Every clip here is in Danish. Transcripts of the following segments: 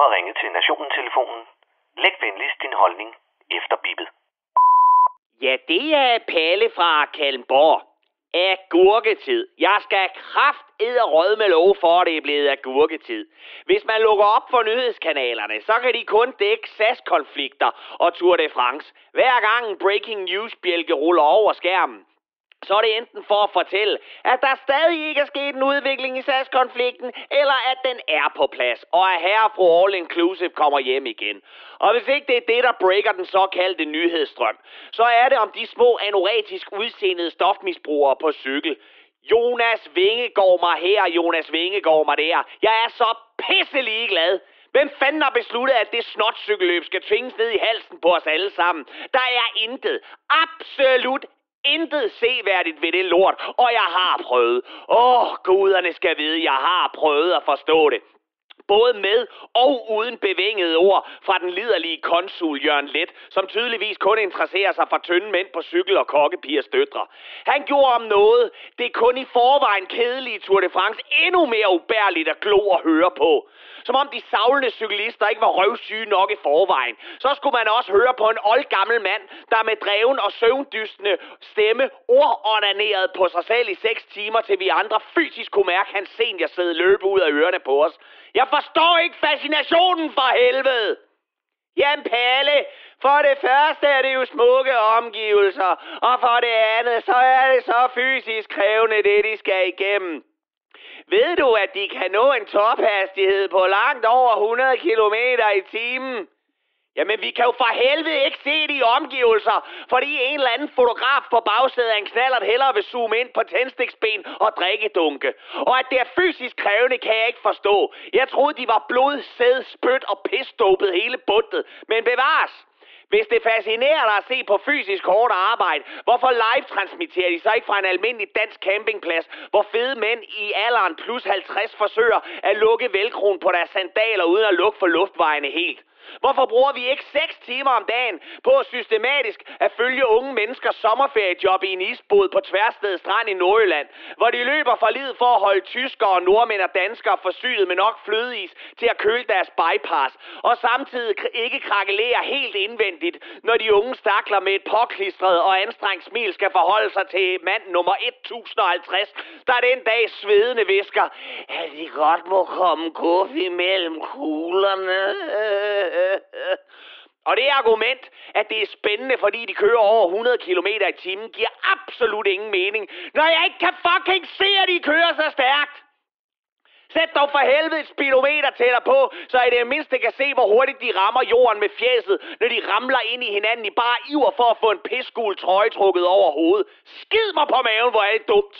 har ringet til Nationen-telefonen. Læg venligst din holdning efter bippet. Ja, det er Palle fra Kalmborg. Agurketid. Jeg skal kraft rød med lov for, at det er blevet agurketid. Hvis man lukker op for nyhedskanalerne, så kan de kun dække SAS-konflikter og Tour de France. Hver gang en breaking news-bjælke ruller over skærmen så er det enten for at fortælle, at der stadig ikke er sket en udvikling i SAS-konflikten, eller at den er på plads, og at herre fru All Inclusive kommer hjem igen. Og hvis ikke det er det, der breaker den såkaldte nyhedsstrøm, så er det om de små anoretisk udseendede stofmisbrugere på cykel. Jonas Vingegaard mig her, Jonas Vingegaard mig der. Jeg er så pisselig glad. Hvem fanden har besluttet, at det snotcykelløb skal tvinges ned i halsen på os alle sammen? Der er intet, absolut intet seværdigt ved det lort, og jeg har prøvet. Åh, oh, guderne skal vide, jeg har prøvet at forstå det både med og uden bevingede ord fra den liderlige konsul Jørgen Let, som tydeligvis kun interesserer sig for tynde mænd på cykel og kokkepigers døtre. Han gjorde om noget, det er kun i forvejen kedelige Tour de France endnu mere ubærligt at glo og høre på. Som om de savlende cyklister ikke var røvsyge nok i forvejen. Så skulle man også høre på en oldgammel mand, der med dreven og søvndystende stemme ordonanerede på sig selv i 6 timer, til vi andre fysisk kunne mærke hans senior løbe ud af ørerne på os. Jeg forstår ikke fascinationen for helvede. Jamen Palle, for det første er det jo smukke omgivelser, og for det andet, så er det så fysisk krævende, det de skal igennem. Ved du, at de kan nå en tophastighed på langt over 100 km i timen? Jamen, vi kan jo for helvede ikke se de omgivelser, fordi en eller anden fotograf på bagsædet af en knallert hellere vil zoome ind på tændstiksben og drikkedunke. Og at det er fysisk krævende, kan jeg ikke forstå. Jeg troede, de var blod, sæd, spyt og pisdopet hele bundet. Men bevares! Hvis det fascinerer dig at se på fysisk hårdt arbejde, hvorfor live-transmitterer de så ikke fra en almindelig dansk campingplads, hvor fede mænd i alderen plus 50 forsøger at lukke velkron på deres sandaler uden at lukke for luftvejene helt? Hvorfor bruger vi ikke 6 timer om dagen på systematisk at følge unge menneskers sommerferiejob i en isbåd på Tværsted Strand i Nordjylland, hvor de løber for livet for at holde tyskere, nordmænd og danskere forsynet med nok flødeis til at køle deres bypass, og samtidig ikke krakelere helt indvendigt, når de unge stakler med et påklistret og anstrengt smil skal forholde sig til mand nummer 1050, der den dag svedende visker, at de godt må komme kuffe imellem kuglerne. Og det argument, at det er spændende, fordi de kører over 100 km i timen, giver absolut ingen mening, når jeg ikke kan fucking se, at de kører så stærkt. Sæt dog for helvede et speedometer tæller på, så I det mindste kan se, hvor hurtigt de rammer jorden med fjeset, når de ramler ind i hinanden i bare iver for at få en pissgul trøje trukket over hovedet. Skid mig på maven, hvor er det dumt.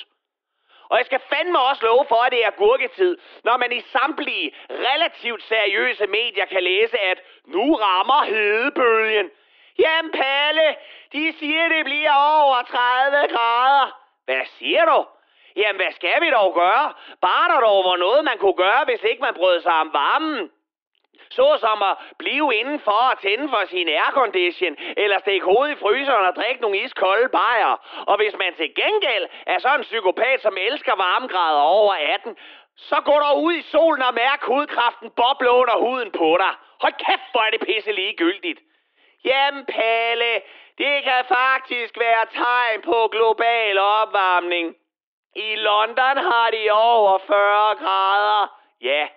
Og jeg skal fandme også love for, at det er gurketid, når man i samtlige relativt seriøse medier kan læse, at nu rammer hedebølgen. Jamen Palle, de siger, det bliver over 30 grader. Hvad siger du? Jamen, hvad skal vi dog gøre? Bare der dog var noget, man kunne gøre, hvis ikke man brød sig om varmen såsom at blive indenfor og tænde for sin aircondition, eller stikke hovedet i fryseren og drikke nogle iskolde bajer. Og hvis man til gengæld er sådan en psykopat, som elsker varmegrader over 18, så gå der ud i solen og mærk hudkraften boble under huden på dig. Hold kæft, hvor er det pisse ligegyldigt. Jamen, Palle, det kan faktisk være tegn på global opvarmning. I London har de over 40 grader. Ja,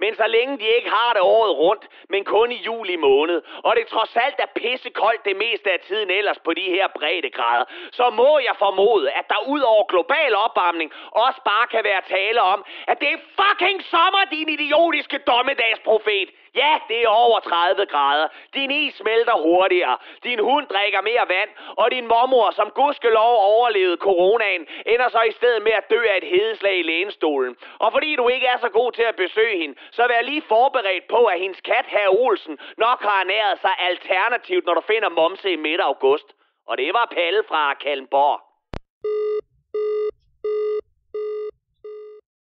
men så længe de ikke har det året rundt, men kun i juli måned, og det trods alt er pissekoldt det meste af tiden ellers på de her breddegrader, så må jeg formode, at der ud over global opvarmning også bare kan være tale om, at det er fucking sommer, din idiotiske dommedagsprofet. Ja, det er over 30 grader. Din is smelter hurtigere. Din hund drikker mere vand. Og din mormor, som gudskelov overlevede coronaen, ender så i stedet med at dø af et hedeslag i lænestolen. Og fordi du ikke er så god til at besøge hende, så vær lige forberedt på, at hendes kat, herr Olsen, nok har ernæret sig alternativt, når du finder momse i midt august. Og det var Palle fra Kalmborg.